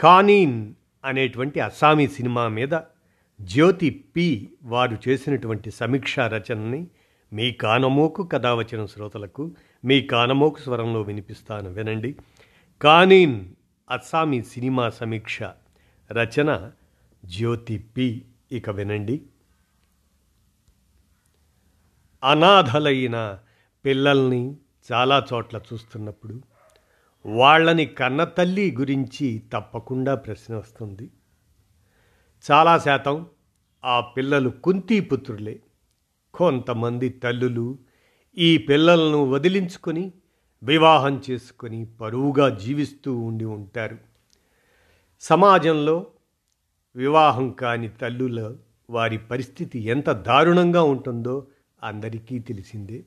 కానీన్ అనేటువంటి అస్సామీ సినిమా మీద జ్యోతి పి వారు చేసినటువంటి సమీక్షా రచనని మీ కానమోకు కథావచన శ్రోతలకు మీ కానమోకు స్వరంలో వినిపిస్తాను వినండి. కానీన్ అస్సామీ సినిమా సమీక్ష రచన జ్యోతి పి. ఇక వినండి. అనాథలైన పిల్లల్ని చాలా చోట్ల చూస్తున్నప్పుడు వాళ్ళని కన్న తల్లి గురించి తప్పకుండా ప్రశ్న వస్తుంది. చాలా శాతం ఆ పిల్లలు కుంతీపుత్రులే కొంతమంది తల్లులు ఈ పిల్లలను వదిలించుకొని వివాహం చేసుకొని పరువుగా జీవిస్తూ ఉండి ఉంటారు. సమాజంలో వివాహం కాని తల్లుల వారి పరిస్థితి ఎంత దారుణంగా ఉంటుందో అందరికీ తెలిసిందే.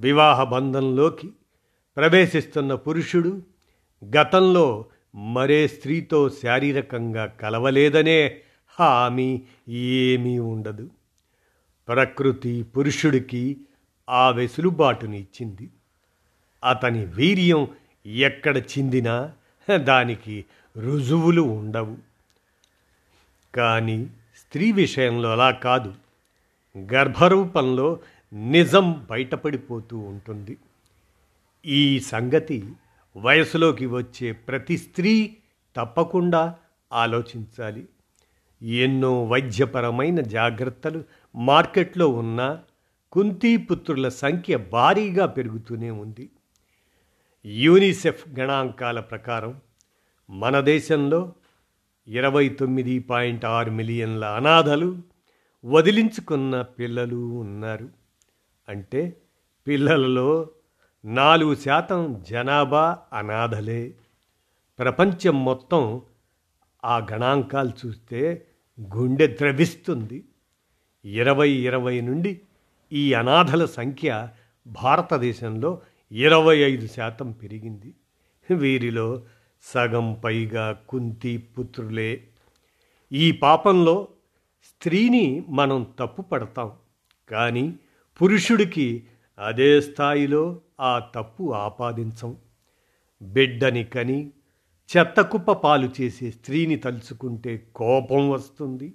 వివాహ బంధంలోకి ప్రవేశిస్తున్న పురుషుడు గతంలో మరే స్త్రీతో శారీరకంగా కలవలేదనే హామీ ఏమీ ఉండదు. ప్రకృతి పురుషుడికి ఆ వెసులుబాటుని ఇచ్చింది. అతని వీర్యం ఎక్కడ చిందినా దానికి రుజువులు ఉండవు. కానీ స్త్రీ విషయంలో అలా కాదు. గర్భరూపంలో నిజం బయటపడిపోతూ ఉంటుంది. ఈ సంగతి వయసులోకి వచ్చే ప్రతి స్త్రీ తప్పకుండా ఆలోచించాలి. ఎన్నో వైద్యపరమైన జాగ్రత్తలు మార్కెట్లో ఉన్న కుంతీపుత్రుల సంఖ్య భారీగా పెరుగుతూనే ఉంది. యూనిసెఫ్ గణాంకాల ప్రకారం మన దేశంలో ఇరవై తొమ్మిది పాయింట్ ఆరు మిలియన్ల అనాథలు వదిలించుకున్న పిల్లలు ఉన్నారు. అంటే పిల్లలలో నాలుగు శాతం జనాభా అనాథలే. ప్రపంచం మొత్తం ఆ గణాంకాలు చూస్తే గుండె ద్రవిస్తుంది. ఇరవై ఇరవై నుండి ఈ అనాథల సంఖ్య భారతదేశంలో ఇరవై ఐదు శాతం పెరిగింది. వీరిలో సగం పైగా కుంతి పుత్రులే. ఈ పాపంలో స్త్రీని మనం తప్పు పడతాం కానీ పురుషుడికి అదే స్థాయిలో ఆ తప్పు ఆపాదించం. బిడ్డని కని చెత్తకుప్ప పాలు చేసే స్త్రీని తలుచుకుంటే కోపం వస్తుంది.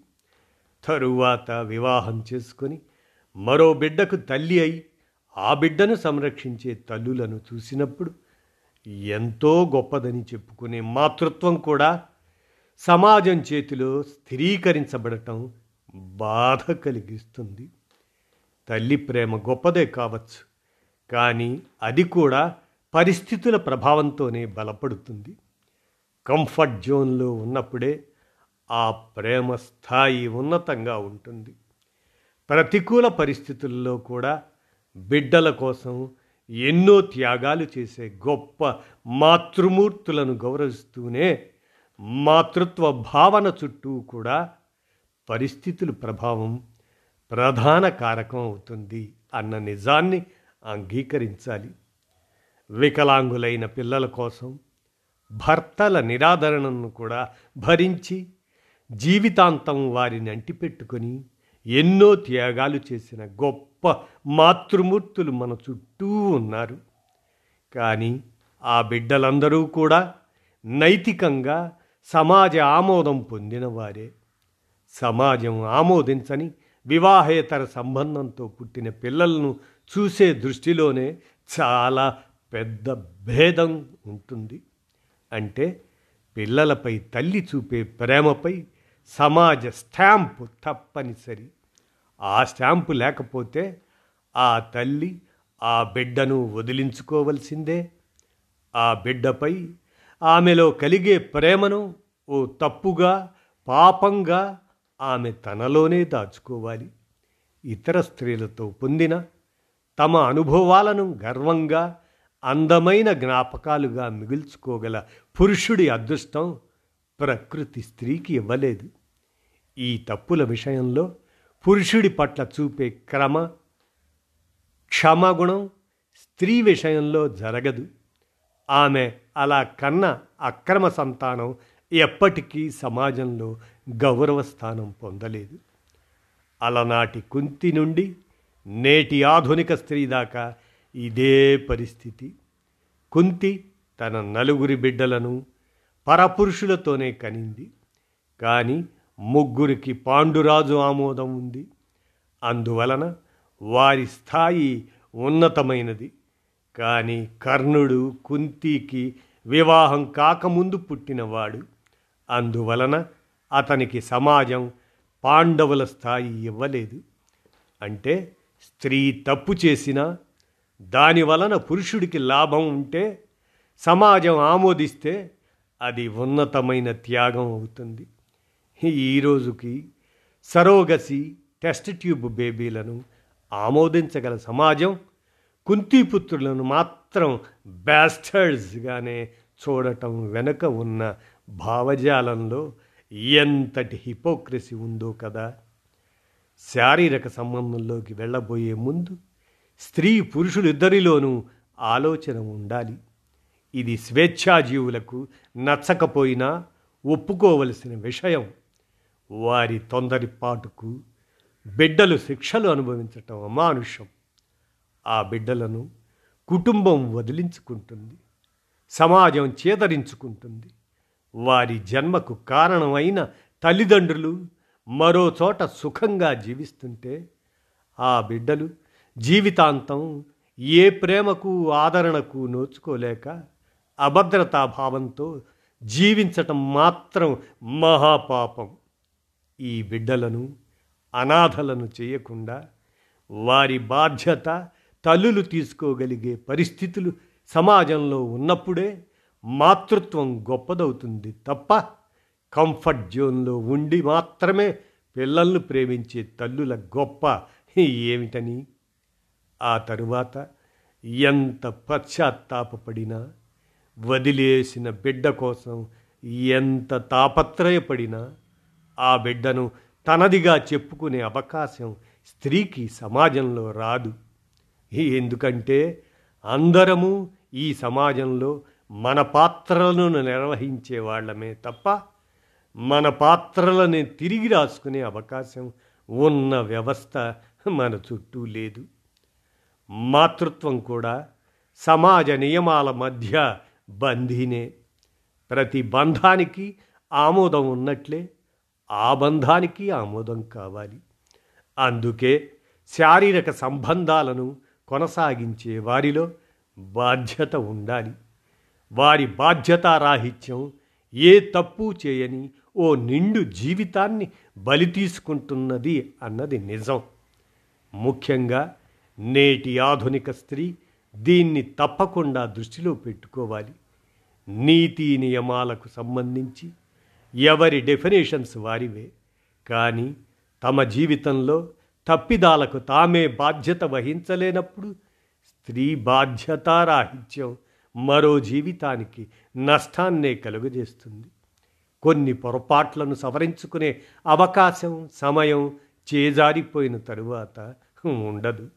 తరువాత వివాహం చేసుకొని మరో బిడ్డకు తల్లి అయి ఆ బిడ్డను సంరక్షించే తల్లులను చూసినప్పుడు ఎంతో గొప్పదని చెప్పుకునే మాతృత్వం కూడా సమాజం చేతిలో స్థిరీకరించబడటం బాధ కలిగిస్తుంది. తల్లి ప్రేమ గొప్పదే కావచ్చు. కానీ అది కూడా పరిస్థితుల ప్రభావంతోనే బలపడుతుంది. కంఫర్ట్ జోన్లో ఉన్నప్పుడే ఆ ప్రేమ స్థాయి ఉన్నతంగా ఉంటుంది. ప్రతికూల పరిస్థితుల్లో కూడా బిడ్డల కోసం ఎన్నో త్యాగాలు చేసే గొప్ప మాతృమూర్తులను గౌరవిస్తూనే మాతృత్వ భావన చుట్టూ కూడా పరిస్థితుల ప్రభావం ప్రధాన కారకం అవుతుంది అన్న నిజాన్ని అంగీకరించాలి. వికలాంగులైన పిల్లల కోసం భర్తల నిరాదరణను కూడా భరించి జీవితాంతం వారిని అంటిపెట్టుకొని ఎన్నో త్యాగాలు చేసిన గొప్ప మాతృమూర్తులు మన చుట్టూ ఉన్నారు. కానీ ఆ బిడ్డలందరూ కూడా నైతికంగా సమాజ ఆమోదం పొందిన వారే. సమాజం ఆమోదించని వివాహేతర సంబంధంతో పుట్టిన పిల్లలను చూసే దృష్టిలోనే చాలా పెద్ద భేదం ఉంటుంది. అంటే పిల్లలపై తల్లి చూపే ప్రేమపై సమాజ స్టాంపు తప్పనిసరి. ఆ స్టాంపు లేకపోతే ఆ తల్లి ఆ బిడ్డను వదిలించుకోవలసిందే. ఆ బిడ్డపై ఆమెలో కలిగే ప్రేమను ఓ తప్పుగా పాపంగా ఆమె తనలోనే దాచుకోవాలి. ఇతర స్త్రీలతో పొందిన తమ అనుభవాలను గర్వంగా అందమైన జ్ఞాపకాలుగా మిగుల్చుకోగల పురుషుడి అదృష్టం ప్రకృతి స్త్రీకి ఇవ్వలేదు. ఈ తప్పుల విషయంలో పురుషుడి పట్ల చూపే క్రమ క్షమాగుణం స్త్రీ విషయంలో జరగదు. ఆమె అలా కన్న అక్రమ సంతానం ఎప్పటికీ సమాజంలో గౌరవ స్థానం పొందలేదు. అలనాటి కుంతి నుండి నేటి ఆధునిక స్త్రీ దాకా ఇదే పరిస్థితి. కుంతి తన నలుగురి బిడ్డలను పరపురుషులతోనే కనింది. కానీ ముగ్గురికి పాండురాజు ఆమోదం ఉంది. అందువలన వారి స్థాయి ఉన్నతమైనది. కానీ కర్ణుడు కుంతికి వివాహం కాకముందు పుట్టినవాడు. అందువలన అతనికి సమాజం పాండవుల స్థాయి ఇవ్వలేదు. అంటే స్త్రీ తప్పు చేసినా దాని వలన పురుషుడికి లాభం ఉంటే సమాజం ఆమోదిస్తే అది ఉన్నతమైన త్యాగం అవుతుంది. ఈ రోజుకి సరోగసి టెస్ట్ ట్యూబ్ బేబీలను ఆమోదించగల సమాజం కుంతిపుత్రులను మాత్రం బ్యాస్టర్డ్స్గానే చూడటం వెనుక ఉన్న భావజాలంలో ఎంతటి హిపోక్రసీ ఉందో కదా. శారీరక సంబంధంలోకి వెళ్ళబోయే ముందు స్త్రీ పురుషులిద్దరిలోనూ ఆలోచన ఉండాలి. ఇది స్వేచ్ఛాజీవులకు నచ్చకపోయినా ఒప్పుకోవలసిన విషయం. వారి తొందరిపాటుకు బిడ్డలు శిక్షలు అనుభవించటం అమానుష్యం ఆ బిడ్డలను కుటుంబం వదిలించుకుంటుంది. సమాజం చేదరించుకుంటుంది. వారి జన్మకు కారణమైన తల్లిదండ్రులు మరో చోట సుఖంగా జీవిస్తుంటే ఆ బిడ్డలు జీవితాంతం ఏ ప్రేమకు ఆదరణకు నోచుకోలేక అభద్రతాభావంతో జీవించటం మాత్రం మహాపాపం. ఈ బిడ్డలను అనాథలను చేయకుండా వారి బాధ్యత తల్లులు తీసుకోగలిగే పరిస్థితులు సమాజంలో ఉన్నప్పుడే మాతృత్వం గొప్పదవుతుంది తప్ప కంఫర్ట్ జోన్లో ఉండి మాత్రమే పిల్లలను ప్రేమించే తల్లుల గొప్ప ఏమిటని? ఆ తరువాత ఎంత పశ్చాత్తాపడినా వదిలేసిన బిడ్డ కోసం ఎంత తాపత్రయపడినా ఆ బిడ్డను తనదిగా చెప్పుకునే అవకాశం స్త్రీకి సమాజంలో రాదు. ఎందుకంటే అందరము ఈ సమాజంలో మన పాత్రలను నిర్వహించే వాళ్ళమే తప్ప మన పాత్రలని తిరిగి రాసుకునే అవకాశం ఉన్న వ్యవస్థ మన చుట్టూ లేదు. మాతృత్వం కూడా సమాజ నియమాల మధ్య బంధీనే. ప్రతి బంధానికి ఆమోదం ఉన్నట్లే ఆ బంధానికి ఆమోదం కావాలి. అందుకే శారీరక సంబంధాలను కొనసాగించే వారిలో బాధ్యత ఉండాలి. వారి బాధ్యతారాహిత్యం ఏ తప్పు చేయని ఓ నిండు జీవితాన్ని బలి తీసుకుంటున్నది అన్నది నిజం. ముఖ్యంగా నేటి ఆధునిక స్త్రీ దీన్ని తప్పకుండా దృష్టిలో పెట్టుకోవాలి. నీతి నియమాలకు సంబంధించి ఎవరి డెఫినేషన్స్ వారివే. కానీ తమ జీవితంలో తప్పిదాలకు తామే బాధ్యత వహించలేనప్పుడు స్త్రీ బాధ్యతారాహిత్యం మరో జీవితానికి నష్టాన్నే కలుగజేస్తుంది. కొన్ని పొరపాట్లను సవరించుకునే అవకాశం సమయం చేజారిపోయిన తరువాత ఉండదు.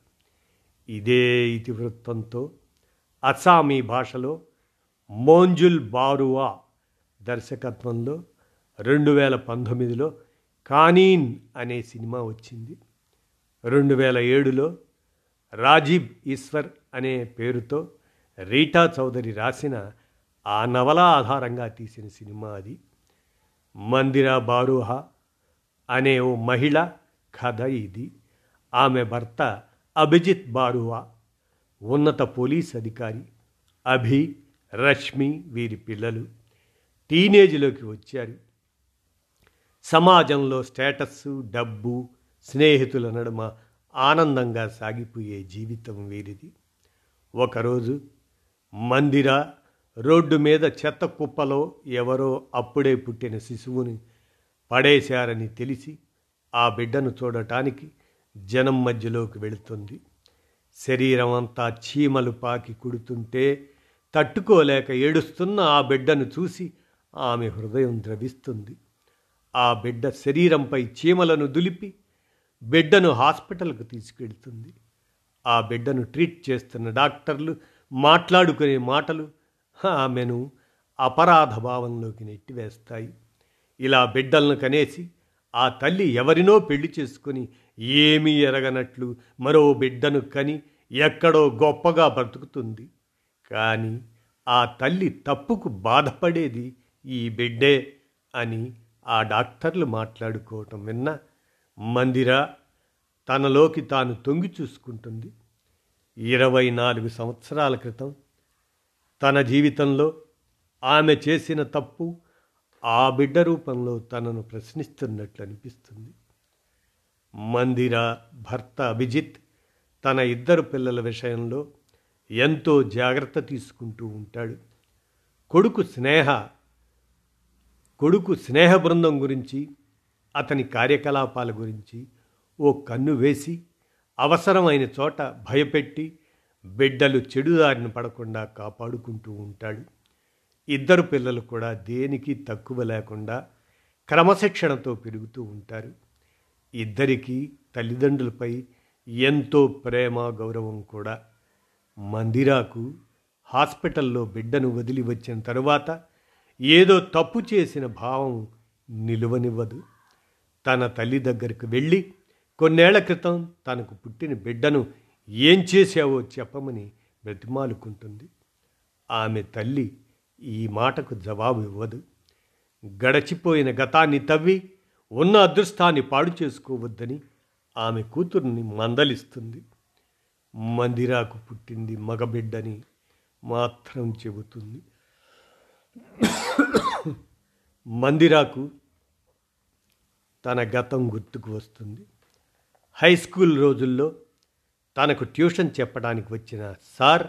ఇదే ఇతివృత్తంతో అస్సామీ భాషలో మోంజుల్ బారువా దర్శకత్వంలో రెండు వేల పంతొమ్మిదిలో కానీన్ అనే సినిమా వచ్చింది. రెండు వేల ఏడులో రాజీబ్ ఈశ్వర్ అనే పేరుతో రీటా చౌదరి రాసిన ఆ నవల ఆధారంగా తీసిన సినిమా అది. మందిర బారూహా అనే ఓ మహిళ కథ ఇది. ఆమె భర్త అభిజిత్ బారువా ఉన్నత పోలీస్ అధికారి. అభి రష్మి వీరి పిల్లలు. టీనేజ్లోకి వచ్చారు. సమాజంలో స్టేటస్ డబ్బు స్నేహితుల నడుమ ఆనందంగా సాగిపోయే జీవితం వీరిది. ఒకరోజు మందిర రోడ్డు మీద చెత్త కుప్పలో ఎవరో అప్పుడే పుట్టిన శిశువుని పడేశారని తెలిసి ఆ బిడ్డను చూడటానికి జనం మధ్యలోకి వెళుతుంది. శరీరం అంతా చీమలు పాకి కుడుతుంటే తట్టుకోలేక ఏడుస్తున్న ఆ బిడ్డను చూసి ఆమె హృదయం ద్రవిస్తుంది. ఆ బిడ్డ శరీరంపై చీమలను దులిపి బిడ్డను హాస్పిటల్కు తీసుకెళ్తుంది. ఆ బిడ్డను ట్రీట్ చేస్తున్న డాక్టర్లు మాట్లాడుకునే మాటలు ఆమెను అపరాధ భావంలోకి నెట్టివేస్తాయి. ఇలా బిడ్డలను కనేసి ఆ తల్లి ఎవరినో పెళ్ళి చేసుకుని ఏమీ ఎరగనట్లు మరో బిడ్డను కని ఎక్కడో గొప్పగా బ్రతుకుతుంది. కానీ ఆ తల్లి తప్పుకు బాధపడేది ఈ బిడ్డే అని ఆ డాక్టర్లు మాట్లాడుకోవటం విన్న మందిర తనలోకి తాను తొంగి చూసుకుంటుంది. ఇరవై నాలుగు సంవత్సరాల క్రితం తన జీవితంలో ఆమె చేసిన తప్పు ఆ బిడ్డ రూపంలో తనను ప్రశ్నిస్తున్నట్లు అనిపిస్తుంది. మందిర భర్త అభిజిత్ తన ఇద్దరు పిల్లల విషయంలో ఎంతో జాగ్రత్త తీసుకుంటూ ఉంటాడు. కొడుకు స్నేహ కొడుకు స్నేహ బృందం గురించి అతని కార్యకలాపాల గురించి ఓ కన్ను వేసి అవసరమైన చోట భయపెట్టి బిడ్డలు చెడుదారిన పడకుండా కాపాడుకుంటూ ఉంటాడు. ఇద్దరు పిల్లలు కూడా దేనికి తక్కువ లేకుండా క్రమశిక్షణతో పెరుగుతూ ఉంటారు. ఇద్దరికీ తల్లిదండ్రులపై ఎంతో ప్రేమ గౌరవం కూడా. మందిరాకు హాస్పిటల్లో బిడ్డను వదిలి వచ్చిన తరువాత ఏదో తప్పు చేసిన భావం నిలువనివ్వదు. తన తల్లి దగ్గరికి వెళ్ళి కొన్నేళ్ళ క్రితం తనకు పుట్టిన బిడ్డను ఏం చేశావో చెప్పమని బ్రతిమాలుకుంటుంది. ఆమె తల్లి ఈ మాటకు జవాబు ఇవ్వదు. గడచిపోయిన గతాన్ని తవ్వి ఉన్న అదృష్టాన్ని పాడు చేసుకోవద్దని ఆమె కూతుర్ని మందలిస్తుంది. మందిరాకు పుట్టింది మగబిడ్డని మాత్రం చెబుతుంది. మందిరాకు తన గతం గుర్తుకు వస్తుంది. హై స్కూల్ రోజుల్లో తనకు ట్యూషన్ చెప్పడానికి వచ్చిన సార్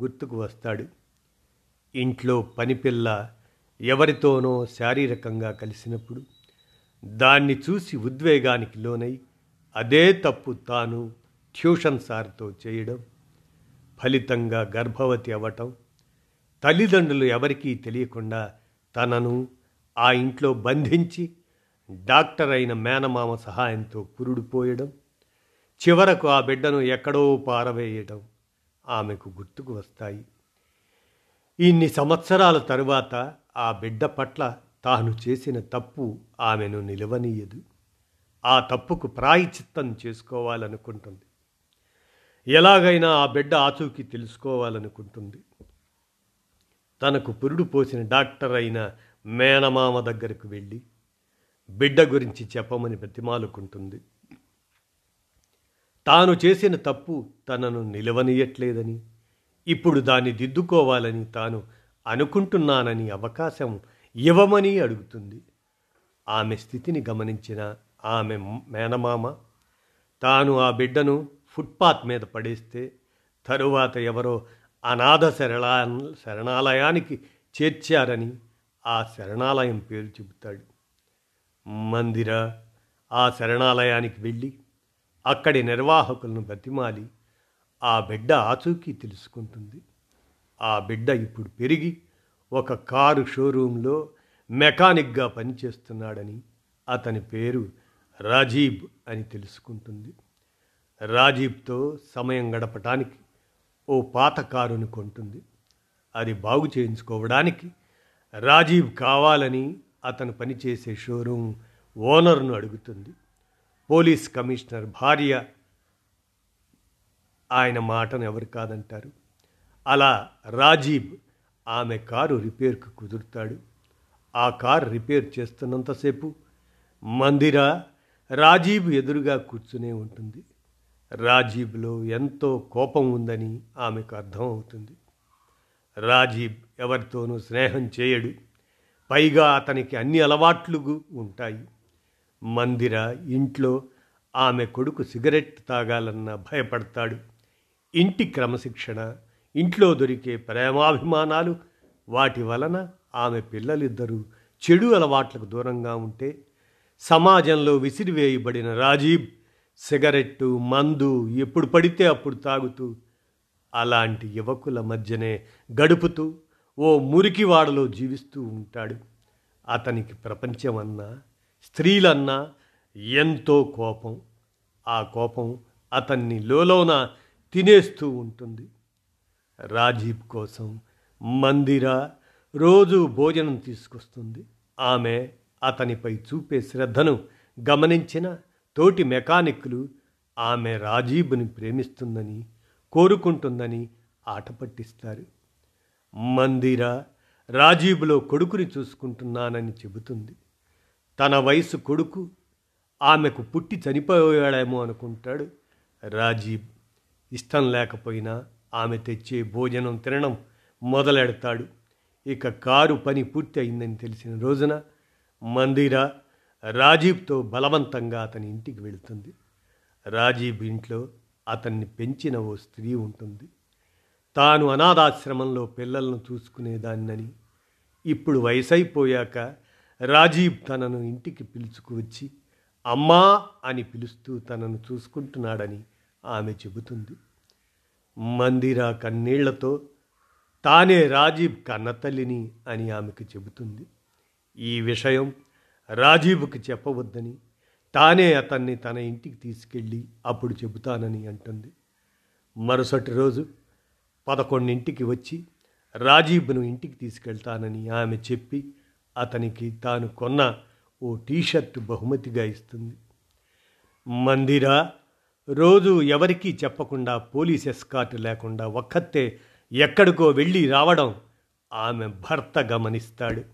గుర్తుకు వస్తాడు. ఇంట్లో పనిపిల్ల ఎవరితోనో శారీరకంగా కలిసినప్పుడు దాన్ని చూసి ఉద్వేగానికి లోనై అదే తప్పు తాను ట్యూషన్ సార్తో చేయడం ఫలితంగా గర్భవతి అవ్వటం తల్లిదండ్రులు ఎవరికీ తెలియకుండా తనను ఆ ఇంట్లో బంధించి డాక్టర్ అయిన మేనమామ సహాయంతో పురుడుపోయడం చివరకు ఆ బిడ్డను ఎక్కడో పారవేయటం ఆమెకు గుర్తుకు వస్తాయి. ఇన్ని సంవత్సరాల తరువాత ఆ బిడ్డ పట్ల తాను చేసిన తప్పు ఆమెను నిలవనీయదు. ఆ తప్పుకు ప్రాయచిత్తం చేసుకోవాలనుకుంటుంది. ఎలాగైనా ఆ బిడ్డ ఆచూకీ తెలుసుకోవాలనుకుంటుంది. తనకు పురుడు పోసిన డాక్టర్ అయిన మేనమామ దగ్గరకు వెళ్ళి బిడ్డ గురించి చెప్పమని బతిమాలుకుంటుంది తాను చేసిన తప్పు తనను నిలవనీయట్లేదని ఇప్పుడు దాన్ని దిద్దుకోవాలని తాను అనుకుంటున్నానని అవకాశం ఇవ్వమని అడుగుతుంది. ఆమె స్థితిని గమనించిన ఆమె మేనమామ తాను ఆ బిడ్డను ఫుట్పాత్ మీద పడేస్తే తరువాత ఎవరో అనాథ శరణా శరణాలయానికి చేర్చారని ఆ శరణాలయం పేరు చెబుతాడు. మందిర ఆ శరణాలయానికి వెళ్ళి అక్కడి నిర్వాహకులను బతిమాలి ఆ బిడ్డ ఆచూకీ తెలుసుకుంటుంది. ఆ బిడ్డ ఇప్పుడు పెరిగి ఒక కారు షోరూంలో మెకానిక్గా పనిచేస్తున్నాడని అతని పేరు రాజీబ్ అని తెలుసుకుంటుంది. రాజీబ్తో సమయం గడపటానికి ఓ పాత కారును కొంటుంది. అది బాగు చేయించుకోవడానికి రాజీవ్ కావాలని అతను పనిచేసే షోరూం ఓనర్ను అడుగుతుంది. పోలీస్ కమిషనర్ భార్య ఆయన మాటను ఎవరు కాదంటారు? అలా రాజీబ్ ఆమె కారు రిపేర్కు కుదురుతాడు. ఆ కారు రిపేర్ చేస్తున్నంతసేపు మందిర రాజీబ్ ఎదురుగా కూర్చునే ఉంటుంది. రాజీబ్లో ఎంతో కోపం ఉందని ఆమెకు అర్థమవుతుంది. రాజీబ్ ఎవరితోనూ స్నేహం చేయడు. పైగా అతనికి అన్ని అలవాట్లు ఉంటాయి. మందిర ఇంట్లో ఆమె కొడుకు సిగరెట్ తాగాలన్న భయపడతాడు. ఇంటి క్రమశిక్షణ ఇంట్లో దొరికే ప్రేమాభిమానాలు వాటి వలన ఆమె పిల్లలిద్దరూ చెడు అలవాట్లకు దూరంగా ఉంటే సమాజంలో విసిరివేయబడిన రాజీవ్ సిగరెట్టు మందు ఎప్పుడు పడితే అప్పుడు తాగుతూ అలాంటి యువకుల మధ్యనే గడుపుతూ ఓ మురికివాడలో జీవిస్తూ ఉంటాడు. అతనికి ప్రపంచమన్నా స్త్రీలన్నా ఎంతో కోపం. ఆ కోపం అతన్ని లోలోన తినేస్తూ ఉంటుంది. రాజీవ్ కోసం మందిర రోజు భోజనం తీసుకొస్తుంది. ఆమె అతనిపై చూపే శ్రద్ధను గమనించిన తోటి మెకానిక్లు ఆమె రాజీబ్ని ప్రేమిస్తుందని కోరుకుంటుందని ఆట పట్టిస్తారు మందిర రాజీబ్లో కొడుకుని చూసుకుంటున్నానని చెబుతుంది. తన వయసు కొడుకు ఆమెకు పుట్టి చనిపోయాడేమో అనుకుంటాడు. రాజీవ్ ఇష్టం లేకపోయినా ఆమె తెచ్చే భోజనం తినడం మొదలెడతాడు. ఇక కారు పని పూర్తి అయిందని తెలిసిన రోజున మందిర రాజీవ్తో బలవంతంగా అతని ఇంటికి వెళుతుంది. రాజీవ్ ఇంట్లో అతన్ని పెంచిన ఓ స్త్రీ ఉంటుంది. తాను అనాథాశ్రమంలో పిల్లలను చూసుకునేదాన్నని ఇప్పుడు వయసైపోయాక రాజీవ్ తనను ఇంటికి పిలుచుకువచ్చి అమ్మా అని పిలుస్తూ తనను చూసుకుంటున్నాడని ఆమె చెబుతుంది. మందిరా కన్నీళ్ళతో తానే రాజీవ్ కన్నతల్లిని అని ఆమెకు చెబుతుంది. ఈ విషయం రాజీవ్కి చెప్పవద్దని తానే అతన్ని తన ఇంటికి తీసుకెళ్ళి అప్పుడు చెబుతానని అంటుంది. మరుసటి రోజు పదకొండింటికి వచ్చి రాజీవ్ను ఇంటికి తీసుకెళ్తానని ఆమె చెప్పి అతనికి తాను కొన్న ఓ టీషర్ట్ బహుమతిగా ఇస్తుంది. మందిరా రోజు ఎవరికీ చెప్పకుండా పోలీస్ ఎస్కాట్ లేకుండా ఒక్కతే ఎక్కడికో వెళ్ళి రావడం ఆమె భర్త గమనిస్తాడు.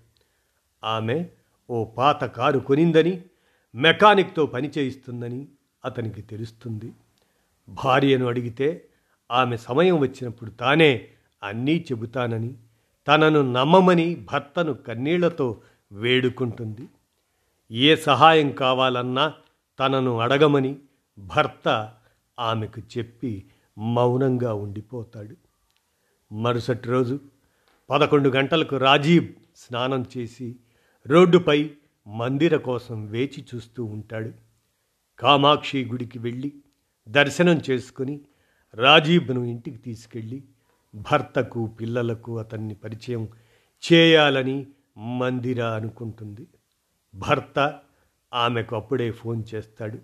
ఆమె ఓ పాత కారు కొనిందని మెకానిక్తో పనిచేయిస్తుందని అతనికి తెలుస్తుంది. భార్యను అడిగితే ఆమె సమయం వచ్చినప్పుడు తానే అన్నీ చెబుతానని తనను నమ్మమని భర్తను కన్నీళ్ళతో వేడుకుంటుంది. ఏ సహాయం కావాలన్నా తనను అడగమని భర్త ఆమెకు చెప్పి మౌనంగా ఉండిపోతాడు. మరుసటి రోజు పదకొండు గంటలకు రాజీవ్ స్నానం చేసి రోడ్డుపై మందిర కోసం వేచి చూస్తూ ఉంటాడు. కామాక్షి గుడికి వెళ్ళి దర్శనం చేసుకుని రాజీబ్ను ఇంటికి తీసుకెళ్ళి భర్తకు పిల్లలకు అతన్ని పరిచయం చేయాలని మందిర అనుకుంటుంది. భర్త ఆమెకు అప్పుడే ఫోన్ చేస్తాడు.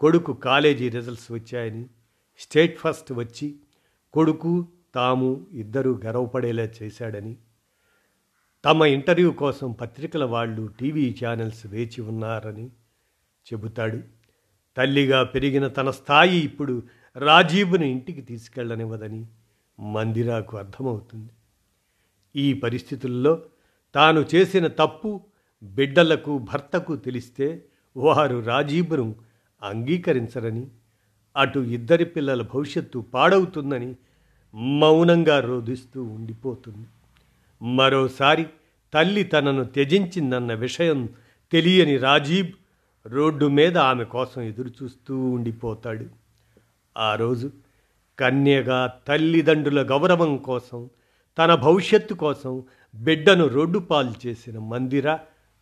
కొడుకు కాలేజీ రిజల్ట్స్ వచ్చాయని స్టేట్ ఫస్ట్ వచ్చి కొడుకు తాము ఇద్దరూ గర్వపడేలా చేశాడని. తమ ఇంటర్వ్యూ కోసం పత్రికల వాళ్ళు టీవీ ఛానల్స్ వేచి ఉన్నారని చెబుతాడు. తల్లిగా పెరిగిన తన స్థాయి ఇప్పుడు రాజీవ్ను ఇంటికి తీసుకెళ్ళనివ్వదని మందిరాకు అర్థమవుతుంది. ఈ పరిస్థితుల్లో తాను చేసిన తప్పు బిడ్డలకు భర్తకు తెలిస్తే వారు రాజీవ్ను అంగీకరించరని అటు ఇద్దరి పిల్లల భవిష్యత్తు పాడవుతుందని మౌనంగా రోధిస్తూ ఉండిపోతుంది. మరోసారి తల్లి తనను త్యజించిందన్న విషయం తెలియని రాజీబ్ రోడ్డు మీద ఆమె కోసం ఎదురుచూస్తూ ఉండిపోతాడు. ఆ రోజు కన్యగా తల్లిదండ్రుల గౌరవం కోసం తన భవిష్యత్తు కోసం బిడ్డను రోడ్డు పాలు చేసిన మందిర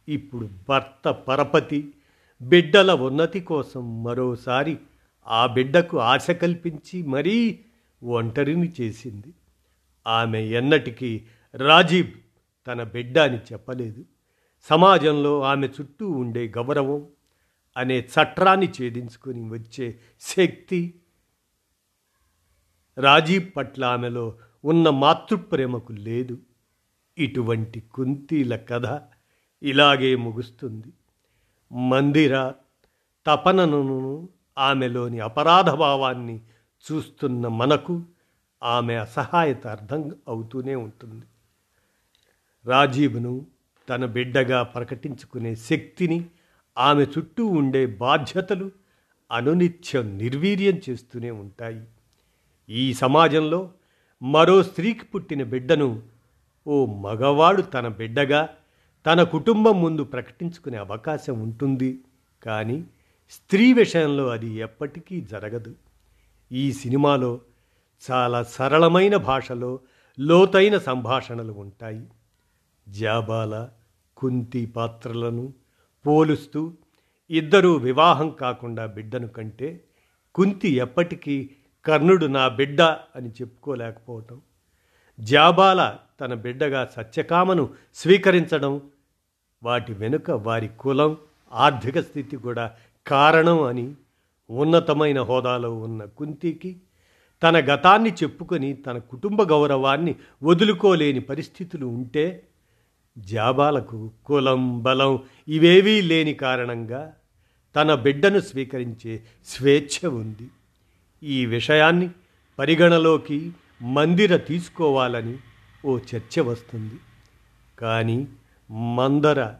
ఇప్పుడు భర్త పరపతి. బిడ్డల ఉన్నతి కోసం మరోసారి ఆ బిడ్డకు ఆశ కల్పించి మరీ ఒంటరిని చేసింది. ఆమె ఎన్నటికీ రాజీవ్ తన బిడ్డ అని చెప్పలేదు. సమాజంలో ఆమె చుట్టూ ఉండే గౌరవం అనే చట్రాన్ని ఛేదించుకొని వచ్చే శక్తి రాజీవ్ పట్ల ఆమెలో ఉన్న మాతృప్రేమకు లేదు. ఇటువంటి కుంతీల కథ ఇలాగే ముగుస్తుంది. మందిర తపనను ఆమెలోని అపరాధ భావాన్ని చూస్తున్న మనకు ఆమె అసహాయత అర్థం అవుతూనే ఉంటుంది. రాజీవ్ను తన బిడ్డగా ప్రకటించుకునే శక్తిని ఆమె చుట్టూ ఉండే బాధ్యతలు అనునిత్యం నిర్వీర్యం చేస్తూనే ఉంటాయి. ఈ సమాజంలో మరో స్త్రీకి పుట్టిన బిడ్డను ఓ మగవాడు తన బిడ్డగా తన కుటుంబం ముందు ప్రకటించుకునే అవకాశం ఉంటుంది. కానీ స్త్రీ విషయంలో అది ఎప్పటికీ జరగదు. ఈ సినిమాలో చాలా సరళమైన భాషలో లోతైన సంభాషణలు ఉంటాయి. జాబాల కుంతి పాత్రలను పోలుస్తూ ఇద్దరూ వివాహం కాకుండా బిడ్డను కంటే కుంతి ఎప్పటికీ కర్ణుడు నా బిడ్డ అని చెప్పుకోలేకపోవటం జాబాల తన బిడ్డగా సత్యకామను స్వీకరించడం వాటి వెనుక వారి కులం ఆర్థిక స్థితి కూడా కారణం అని ఉన్నతమైన హోదాలో ఉన్న కుంతికి తన గతాన్ని చెప్పుకొని తన కుటుంబ గౌరవాన్ని వదులుకోలేని పరిస్థితులు ఉంటే జాబాలకు కులం బలం ఇవేవీ లేని కారణంగా తన బిడ్డను స్వీకరించే స్వేచ్ఛ ఉంది. ఈ విషయాన్ని పరిగణలోకి మందిర తీసుకోవాలని ఓ చర్చ వస్తుంది. కానీ మందర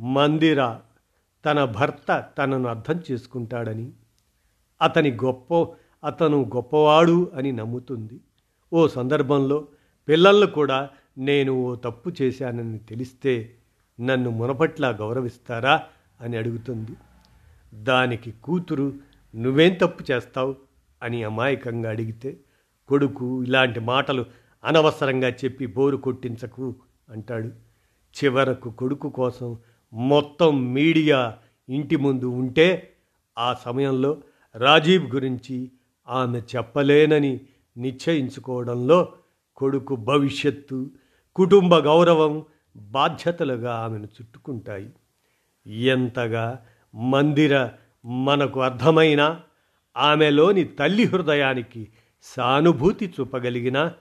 మందిర తన భర్త తనను అర్థం చేసుకుంటాడని అతని గొప్ప అతను గొప్పవాడు అని నమ్ముతుంది. ఓ సందర్భంలో పిల్లలు కూడా నేను ఓ తప్పు చేశానని తెలిస్తే నన్ను మునపట్లా గౌరవిస్తారా అని అడుగుతుంది. దానికి కూతురు నువ్వేం తప్పు చేస్తావు? అని అమాయకంగా అడిగితే కొడుకు ఇలాంటి మాటలు అనవసరంగా చెప్పి బోరు కొట్టించకు అంటాడు. చివరకు కొడుకు కోసం మొత్తం మీడియా ఇంటి ముందు ఉంటే ఆ సమయంలో రాజీవ్ గురించి ఆమె చెప్పలేనని నిశ్చయించుకోవడంలో కొడుకు భవిష్యత్తు కుటుంబ గౌరవం బాధ్యతలుగా ఆమెను చుట్టుకుంటాయి. ఎంతగా మందిర మనకు అర్థమైన ఆమెలోని తల్లి హృదయానికి సానుభూతి చూపగలిగిన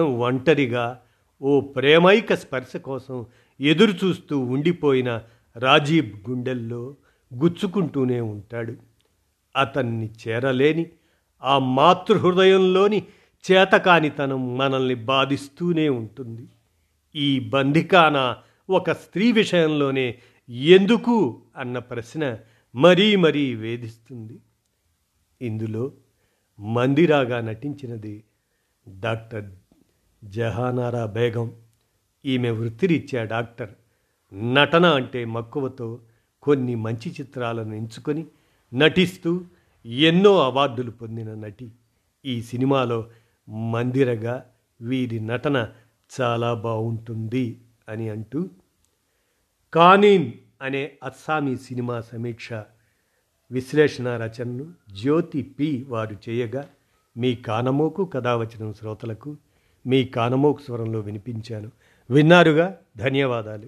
ఒంటరిగా ఓ ప్రేమైక స్పర్శ కోసం ఎదురు చూస్తూ ఉండిపోయిన రాజీవ్ గుండెల్లో గుచ్చుకుంటూనే ఉంటాడు. అతన్ని చేరలేని ఆ మాతృహృదయంలోని చేతకానితనం మనల్ని బాధిస్తూనే ఉంటుంది. ఈ బంధికాన ఒక స్త్రీ విషయంలోనే ఎందుకు అన్న ప్రశ్న మరీ మరీ వేధిస్తుంది. ఇందులో మందిరాగా నటించినది డాక్టర్ జహానారా బేగం. ఈమె వృత్తిరీత్యా డాక్టర్. నటన అంటే మక్కువతో కొన్ని మంచి చిత్రాలను ఎంచుకొని నటిస్తూ ఎన్నో అవార్డులు పొందిన నటి. ఈ సినిమాలో మందిరగా వీరి నటన చాలా బాగుంటుంది అని అంటూ కానీన్ అనే అస్సామీ సినిమా సమీక్ష విశ్లేషణ రచనను జ్యోతి పి వారు చేయగా మీ కానమోకు కథావచనం శ్రోతలకు మీ కానమోకు స్వరంలో వినిపించాను. విన్నారుగా? ధన్యవాదాలు.